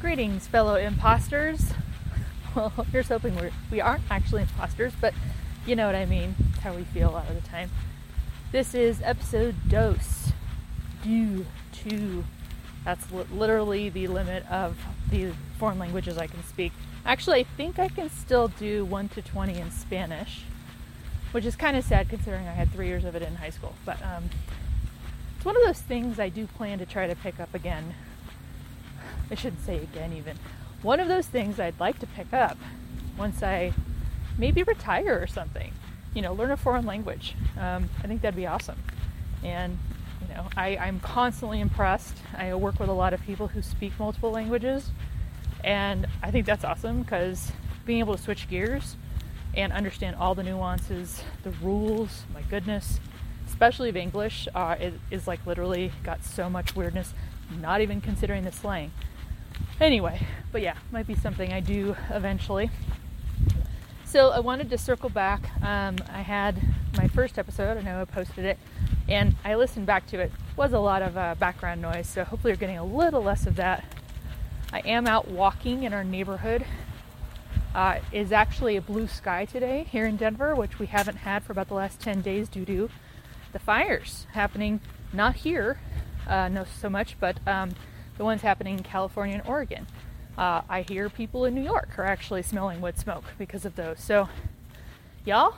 Greetings, fellow imposters. Well, here's hoping we're, we aren't actually imposters, but you know what I mean. It's how we feel a lot of the time. This is episode dos. Do, two. That's li- literally the limit of the foreign languages I can speak. Actually, I think I can still do 1 to 20 in Spanish, which is kind of sad considering I had three years of it in high school. But um, it's one of those things I do plan to try to pick up again. I shouldn't say again, even one of those things I'd like to pick up once I maybe retire or something. You know, learn a foreign language. Um, I think that'd be awesome. And you know, I, I'm constantly impressed. I work with a lot of people who speak multiple languages, and I think that's awesome because being able to switch gears and understand all the nuances, the rules, my goodness, especially of English, uh, it is like literally got so much weirdness, not even considering the slang. Anyway, but yeah, might be something I do eventually. So I wanted to circle back. Um, I had my first episode, I know I posted it, and I listened back to it. was a lot of uh, background noise, so hopefully you're getting a little less of that. I am out walking in our neighborhood. Uh, is actually a blue sky today here in Denver, which we haven't had for about the last 10 days due to the fires happening, not here, uh, no so much, but um, the ones happening in California and Oregon. Uh, I hear people in New York are actually smelling wood smoke because of those. So, y'all,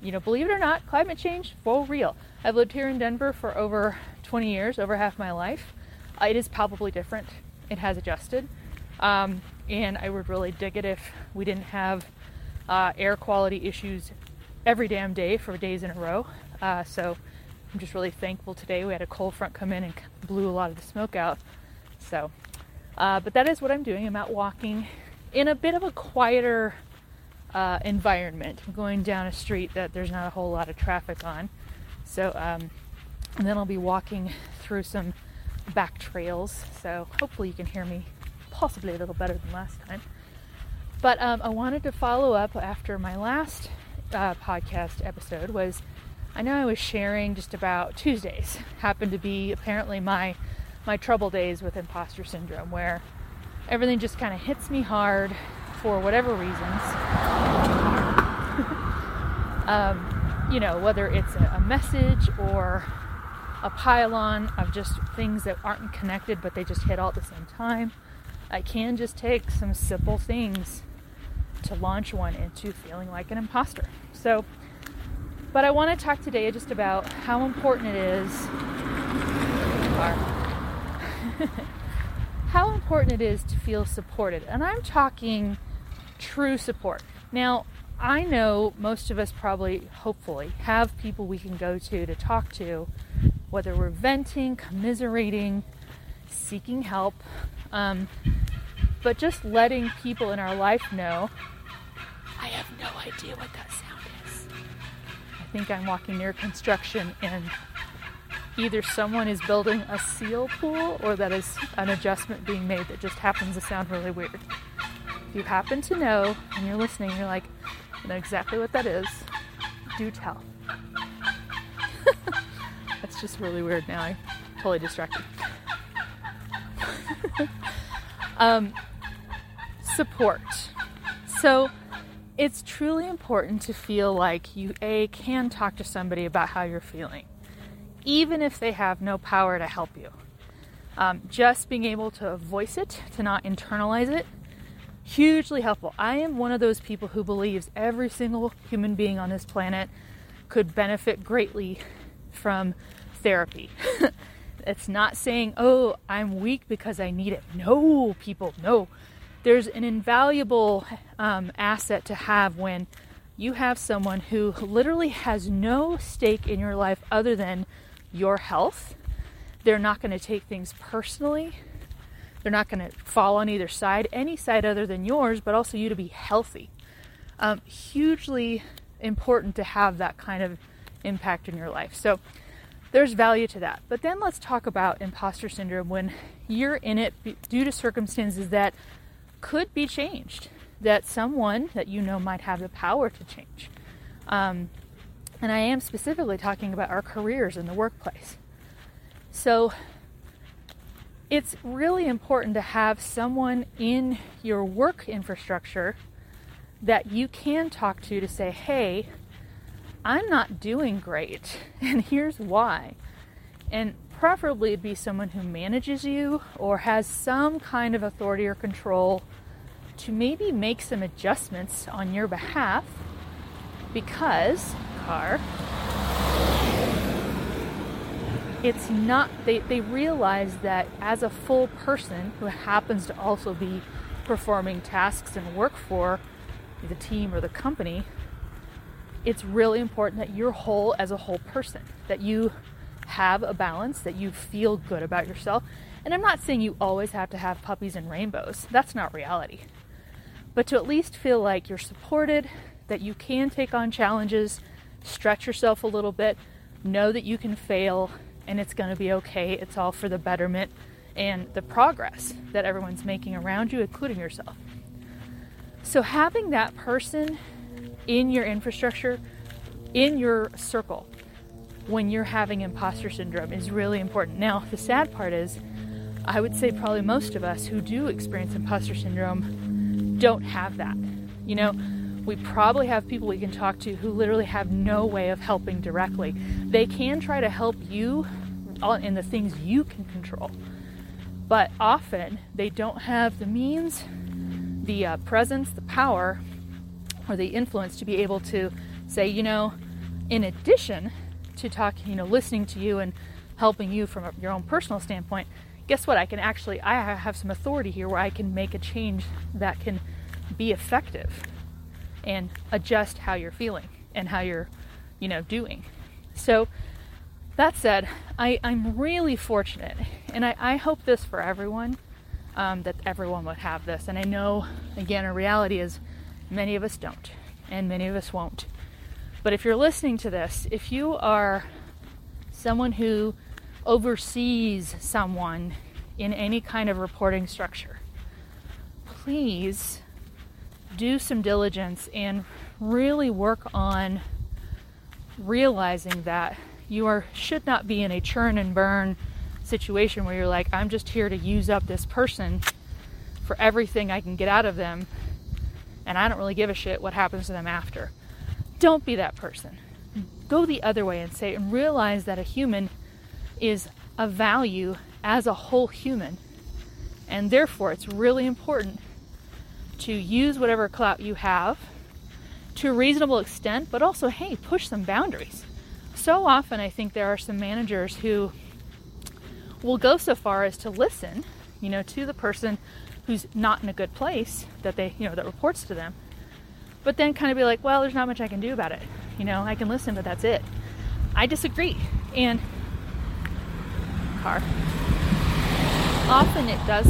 you know, believe it or not, climate change for real. I've lived here in Denver for over 20 years, over half my life. Uh, it is palpably different. It has adjusted, um, and I would really dig it if we didn't have uh, air quality issues every damn day for days in a row. Uh, so I'm just really thankful today. We had a cold front come in and blew a lot of the smoke out. So, uh, but that is what I'm doing. I'm out walking in a bit of a quieter uh, environment. I'm going down a street that there's not a whole lot of traffic on. So, um, and then I'll be walking through some back trails. So hopefully you can hear me possibly a little better than last time. But um, I wanted to follow up after my last uh, podcast episode was I know I was sharing just about Tuesdays happened to be apparently my my trouble days with imposter syndrome where everything just kind of hits me hard for whatever reasons. um, you know, whether it's a, a message or a pylon of just things that aren't connected but they just hit all at the same time. I can just take some simple things to launch one into feeling like an imposter. So but I want to talk today just about how important it is. how important it is to feel supported. And I'm talking true support. Now, I know most of us probably, hopefully, have people we can go to to talk to, whether we're venting, commiserating, seeking help, um, but just letting people in our life know I have no idea what that sounds think I'm walking near construction and either someone is building a seal pool or that is an adjustment being made that just happens to sound really weird. If you happen to know and you're listening, you're like, I know exactly what that is, do tell. That's just really weird now. I'm totally distracted. um, support. So it's truly important to feel like you a can talk to somebody about how you're feeling even if they have no power to help you. Um, just being able to voice it to not internalize it hugely helpful. I am one of those people who believes every single human being on this planet could benefit greatly from therapy. It's not saying oh i'm weak because i need it. No people no there's an invaluable um, asset to have when you have someone who literally has no stake in your life other than your health. They're not going to take things personally. They're not going to fall on either side, any side other than yours, but also you to be healthy. Um, hugely important to have that kind of impact in your life. So there's value to that. But then let's talk about imposter syndrome when you're in it due to circumstances that could be changed, that someone that you know might have the power to change. Um, and I am specifically talking about our careers in the workplace. So, it's really important to have someone in your work infrastructure that you can talk to to say, hey, I'm not doing great, and here's why. And preferably be someone who manages you or has some kind of authority or control to maybe make some adjustments on your behalf because, car, it's not, they, they realize that as a full person who happens to also be performing tasks and work for the team or the company, it's really important that you're whole as a whole person, that you have a balance, that you feel good about yourself. And I'm not saying you always have to have puppies and rainbows, that's not reality. But to at least feel like you're supported, that you can take on challenges, stretch yourself a little bit, know that you can fail and it's going to be okay. It's all for the betterment and the progress that everyone's making around you, including yourself. So, having that person in your infrastructure, in your circle, when you're having imposter syndrome is really important. Now, the sad part is, I would say probably most of us who do experience imposter syndrome don't have that. You know, we probably have people we can talk to who literally have no way of helping directly. They can try to help you in the things you can control, but often they don't have the means the uh, presence, the power, or the influence to be able to say, you know, in addition to talking, you know, listening to you and helping you from your own personal standpoint, guess what? I can actually, I have some authority here where I can make a change that can be effective and adjust how you're feeling and how you're, you know, doing. So, that said, I, I'm really fortunate, and I, I hope this for everyone um, that everyone would have this. And I know, again, a reality is many of us don't, and many of us won't. But if you're listening to this, if you are someone who oversees someone in any kind of reporting structure, please do some diligence and really work on realizing that you are should not be in a churn and burn situation where you're like, I'm just here to use up this person for everything I can get out of them, and I don't really give a shit what happens to them after. Don't be that person. Go the other way and say, and realize that a human is a value as a whole human, and therefore it's really important to use whatever clout you have to a reasonable extent, but also, hey, push some boundaries. So often, I think there are some managers who will go so far as to listen, you know, to the person who's not in a good place that they, you know, that reports to them. But then kind of be like, well, there's not much I can do about it. You know, I can listen, but that's it. I disagree. And car. Often it does,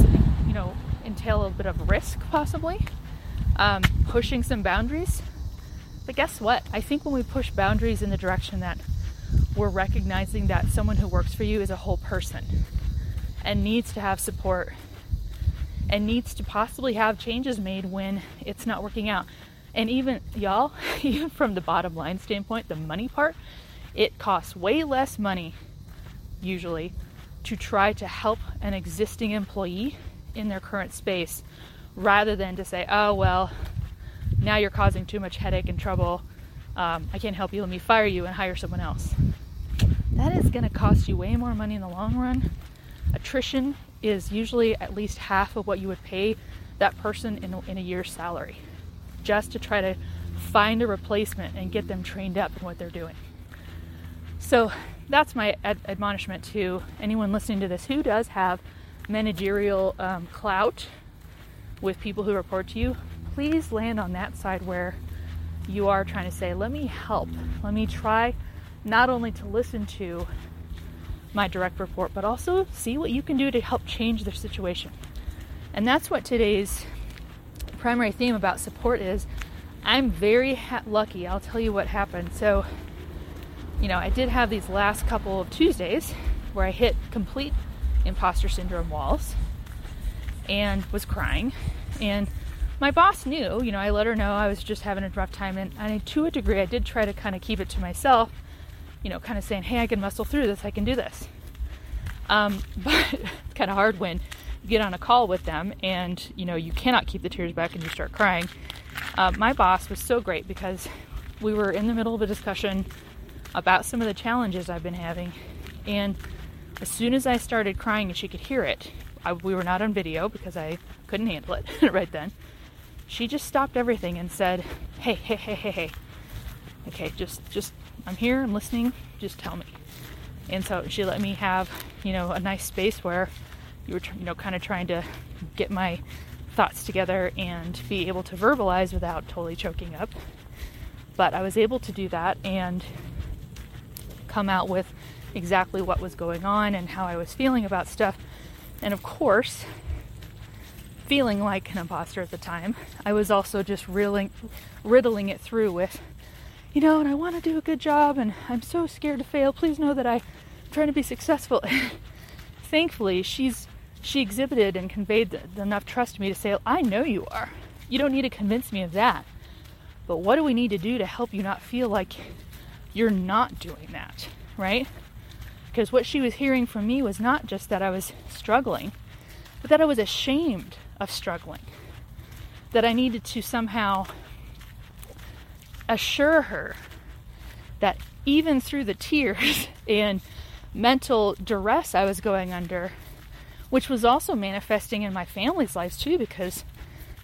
you know, entail a bit of risk, possibly, um, pushing some boundaries. But guess what? I think when we push boundaries in the direction that we're recognizing that someone who works for you is a whole person and needs to have support and needs to possibly have changes made when it's not working out. And even, y'all, even from the bottom line standpoint, the money part, it costs way less money usually to try to help an existing employee in their current space rather than to say, oh, well, now you're causing too much headache and trouble. Um, I can't help you. Let me fire you and hire someone else that is going to cost you way more money in the long run. Attrition is usually at least half of what you would pay that person in in a year's salary just to try to find a replacement and get them trained up in what they're doing. So that's my ad- admonishment to anyone listening to this who does have managerial um, clout with people who report to you. Please land on that side where you are trying to say, let me help, let me try not only to listen to my direct report, but also see what you can do to help change their situation. And that's what today's primary theme about support is. I'm very ha- lucky. I'll tell you what happened. So, you know, I did have these last couple of Tuesdays where I hit complete imposter syndrome walls and was crying. And my boss knew, you know, I let her know I was just having a rough time. And, and to a degree, I did try to kind of keep it to myself you know, kind of saying, hey, I can muscle through this, I can do this. Um, but it's kind of hard when get on a call with them and you know you cannot keep the tears back and you start crying. Uh, my boss was so great because we were in the middle of a discussion about some of the challenges I've been having, and as soon as I started crying and she could hear it, I, we were not on video because I couldn't handle it right then. She just stopped everything and said, "Hey, hey, hey, hey, hey. Okay, just, just, I'm here. I'm listening. Just tell me." And so she let me have, you know, a nice space where you were, you know, kind of trying to get my thoughts together and be able to verbalize without totally choking up. But I was able to do that and come out with exactly what was going on and how I was feeling about stuff. And of course, feeling like an imposter at the time, I was also just riddling, riddling it through with, you know, and I want to do a good job and I'm so scared to fail. Please know that I'm trying to be successful. Thankfully, she's she exhibited and conveyed enough trust to me to say, I know you are. You don't need to convince me of that. But what do we need to do to help you not feel like you're not doing that, right? Because what she was hearing from me was not just that I was struggling, but that I was ashamed of struggling. That I needed to somehow assure her that even through the tears and mental duress I was going under, which was also manifesting in my family's lives too, because,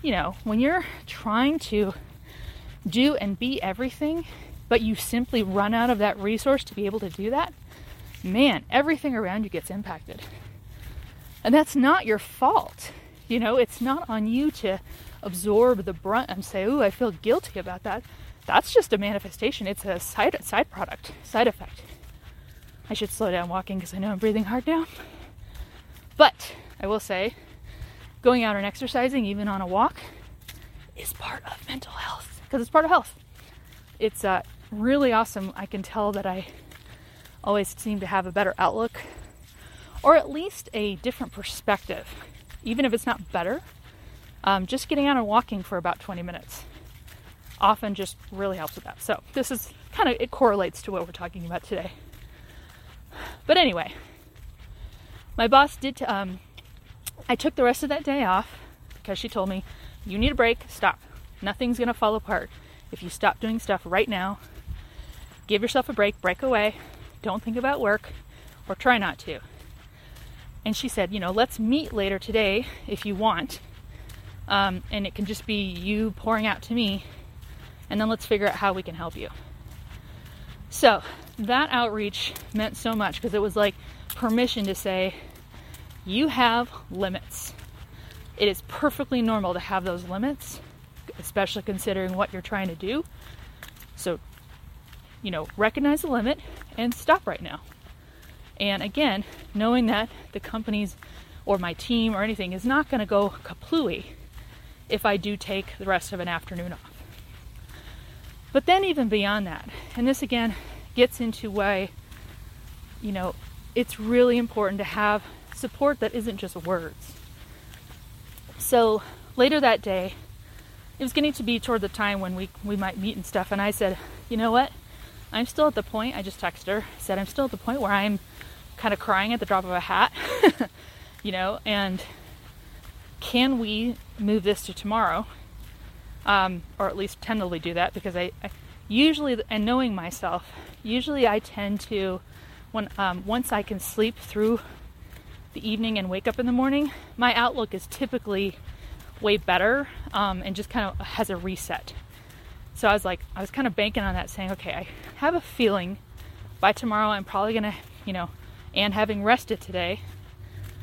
you know, when you're trying to do and be everything, but you simply run out of that resource to be able to do that, man, everything around you gets impacted. And that's not your fault. You know, it's not on you to absorb the brunt and say, "Ooh, I feel guilty about that." That's just a manifestation. It's a side side product, side effect. I should slow down walking because I know I'm breathing hard now. But I will say, going out and exercising, even on a walk, is part of mental health because it's part of health. It's uh, really awesome. I can tell that I always seem to have a better outlook or at least a different perspective, even if it's not better. Um, just getting out and walking for about 20 minutes often just really helps with that. So, this is kind of it correlates to what we're talking about today. But anyway, my boss did. Um, I took the rest of that day off because she told me, "You need a break. Stop. Nothing's gonna fall apart if you stop doing stuff right now. Give yourself a break. Break away. Don't think about work, or try not to." And she said, "You know, let's meet later today if you want, um, and it can just be you pouring out to me, and then let's figure out how we can help you." So that outreach meant so much because it was like permission to say, you have limits. It is perfectly normal to have those limits, especially considering what you're trying to do. So, you know, recognize the limit and stop right now. And again, knowing that the company's or my team or anything is not going to go kaplooey if I do take the rest of an afternoon off. But then, even beyond that, and this again gets into why, you know, it's really important to have support that isn't just words. So later that day, it was getting to be toward the time when we, we might meet and stuff, and I said, you know what? I'm still at the point, I just texted her, said, I'm still at the point where I'm kind of crying at the drop of a hat, you know, and can we move this to tomorrow? Um, or at least tentatively do that because I, I usually, and knowing myself, usually I tend to when um, once I can sleep through the evening and wake up in the morning, my outlook is typically way better um, and just kind of has a reset. So I was like, I was kind of banking on that, saying, okay, I have a feeling by tomorrow I'm probably gonna, you know, and having rested today,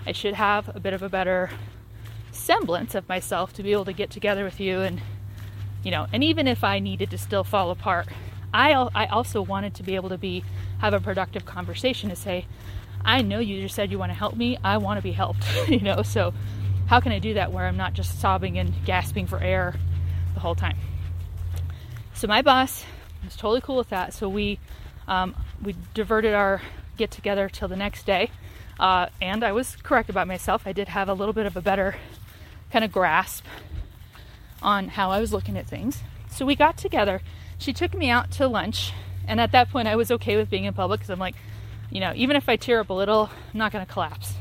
I should have a bit of a better semblance of myself to be able to get together with you and, you know, and even if I needed to still fall apart, I, I also wanted to be able to be have a productive conversation to say, I know you just said you want to help me. I want to be helped, you know. So how can I do that where I'm not just sobbing and gasping for air the whole time? So my boss was totally cool with that. So we um, we diverted our get together till the next day, uh, and I was correct about myself. I did have a little bit of a better kind of grasp on how I was looking at things. So we got together she took me out to lunch, and at that point, I was okay with being in public because I'm like, You know, even if I tear up a little, I'm not going to collapse.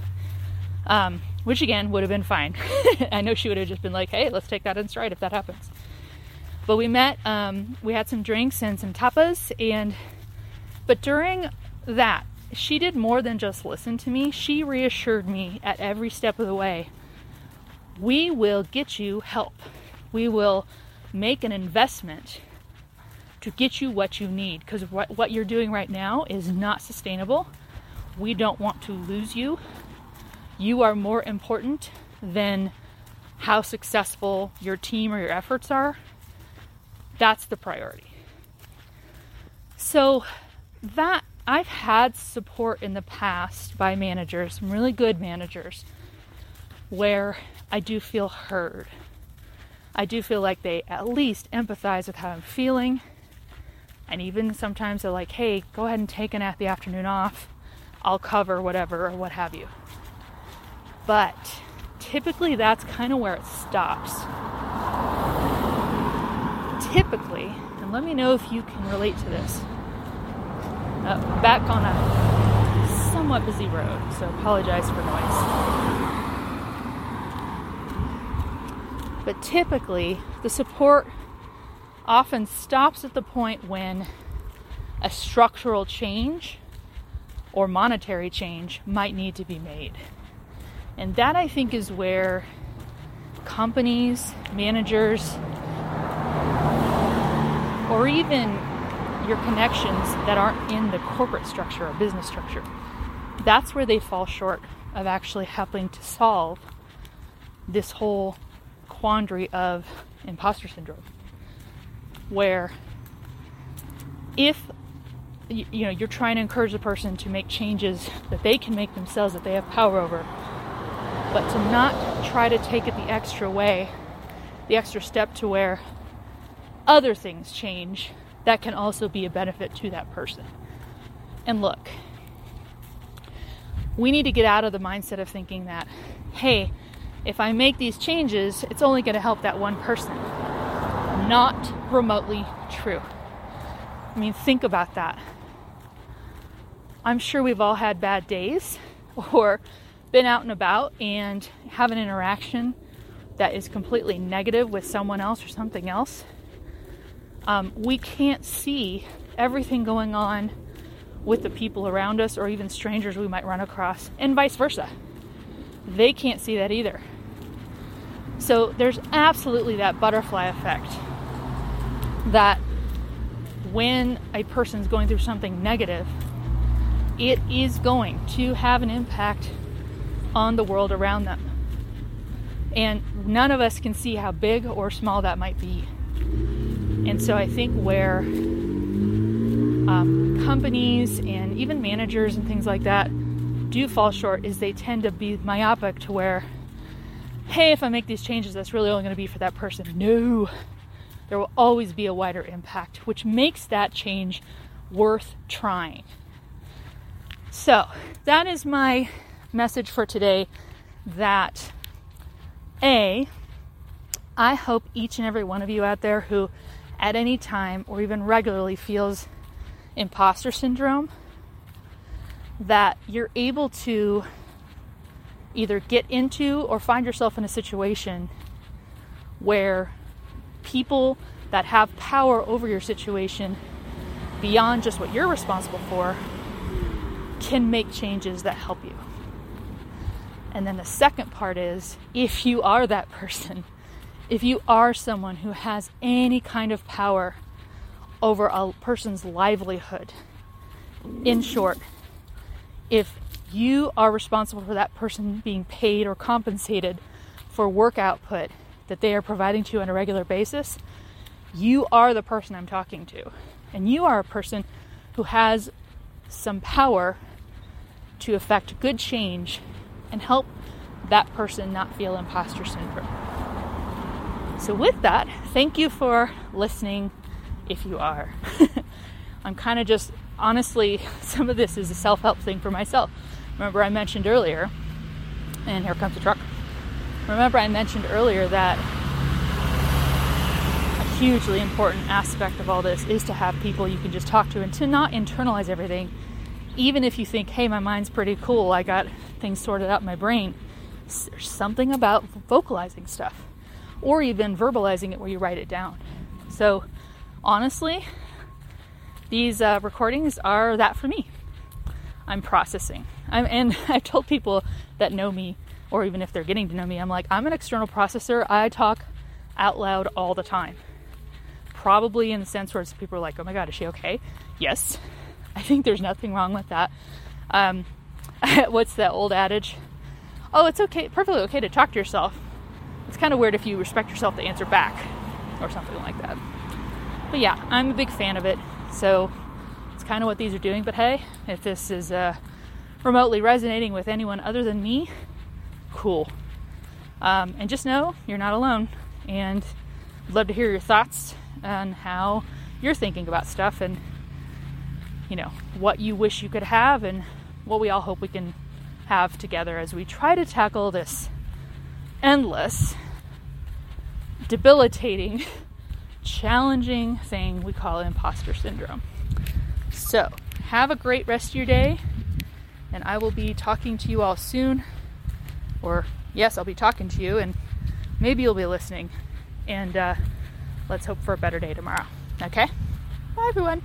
Um, which again would have been fine. I know she would have just been like, hey, let's take that in stride if that happens. But we met, um, we had some drinks and some tapas, and but during that, she did more than just listen to me. She reassured me at every step of the way we will get you help. We will make an investment to get you what you need because what, what you're doing right now is not sustainable. We don't want to lose you. You are more important than how successful your team or your efforts are. That's the priority. So, that I've had support in the past by managers, some really good managers, where I do feel heard. I do feel like they at least empathize with how I'm feeling and even sometimes they're like, hey, go ahead and take an, the afternoon off. I'll cover whatever or what have you. But typically that's kind of where it stops. Typically, and let me know if you can relate to this. Uh, back on a somewhat busy road, so apologize for noise. But typically, the support often stops at the point when a structural change or monetary change might need to be made. And that I think is where companies, managers, or even your connections that aren't in the corporate structure or business structure, that's where they fall short of actually helping to solve this whole quandary of imposter syndrome where if you know you're trying to encourage the person to make changes that they can make themselves that they have power over but to not try to take it the extra way the extra step to where other things change that can also be a benefit to that person. And look we need to get out of the mindset of thinking that hey if i make these changes it's only going to help that one person not remotely true. I mean, think about that. I'm sure we've all had bad days or been out and about and have an interaction that is completely negative with someone else or something else. Um, we can't see everything going on with the people around us or even strangers we might run across, and vice versa. They can't see that either. So there's absolutely that butterfly effect that when a person is going through something negative, it is going to have an impact on the world around them. And none of us can see how big or small that might be. And so I think where um, companies and even managers and things like that do fall short is they tend to be myopic to where, hey, if I make these changes, that's really only going to be for that person. No, there will always be a wider impact, which makes that change worth trying. So, that is my message for today that A, I hope each and every one of you out there who at any time or even regularly feels imposter syndrome that you're able to either get into or find yourself in a situation where people that have power over your situation beyond just what you're responsible for can make changes that help you. And then the second part is if you are that person, if you are someone who has any kind of power over a person's livelihood, in short, if you are responsible for that person being paid or compensated for work output that they are providing to you on a regular basis, you are the person I'm talking to. And you are a person who has some power to affect good change and help that person not feel imposter syndrome. So, with that, thank you for listening if you are. I'm kind of just, honestly, some of this is a self help thing for myself. Remember, I mentioned earlier, and here comes the truck. Remember, I mentioned earlier that a hugely important aspect of all this is to have people you can just talk to and to not internalize everything even if you think, hey, my mind's pretty cool, I got things sorted out in my brain, there's something about vocalizing stuff or even verbalizing it where you write it down. So, honestly, these uh, recordings are that for me. I'm processing. I'm, and I've told people that know me, or even if they're getting to know me, I'm like, I'm an external processor. I talk out loud all the time. Probably in the sense where people are like, oh my God, is she okay? Yes. I think there's nothing wrong with that. Um, what's that old adage? Oh, it's okay, perfectly okay to talk to yourself. It's kind of weird if you respect yourself to answer back or something like that. But yeah, I'm a big fan of it. So it's kind of what these are doing. But hey, if this is uh, remotely resonating with anyone other than me, cool. Um, and just know you're not alone. And I'd love to hear your thoughts on how you're thinking about stuff and you know what you wish you could have and what we all hope we can have together as we try to tackle this endless debilitating challenging thing we call imposter syndrome so have a great rest of your day and i will be talking to you all soon. Or yes i'll be talking to you and maybe you'll be listening. And uh, let's hope for a better day tomorrow. Okay? Bye everyone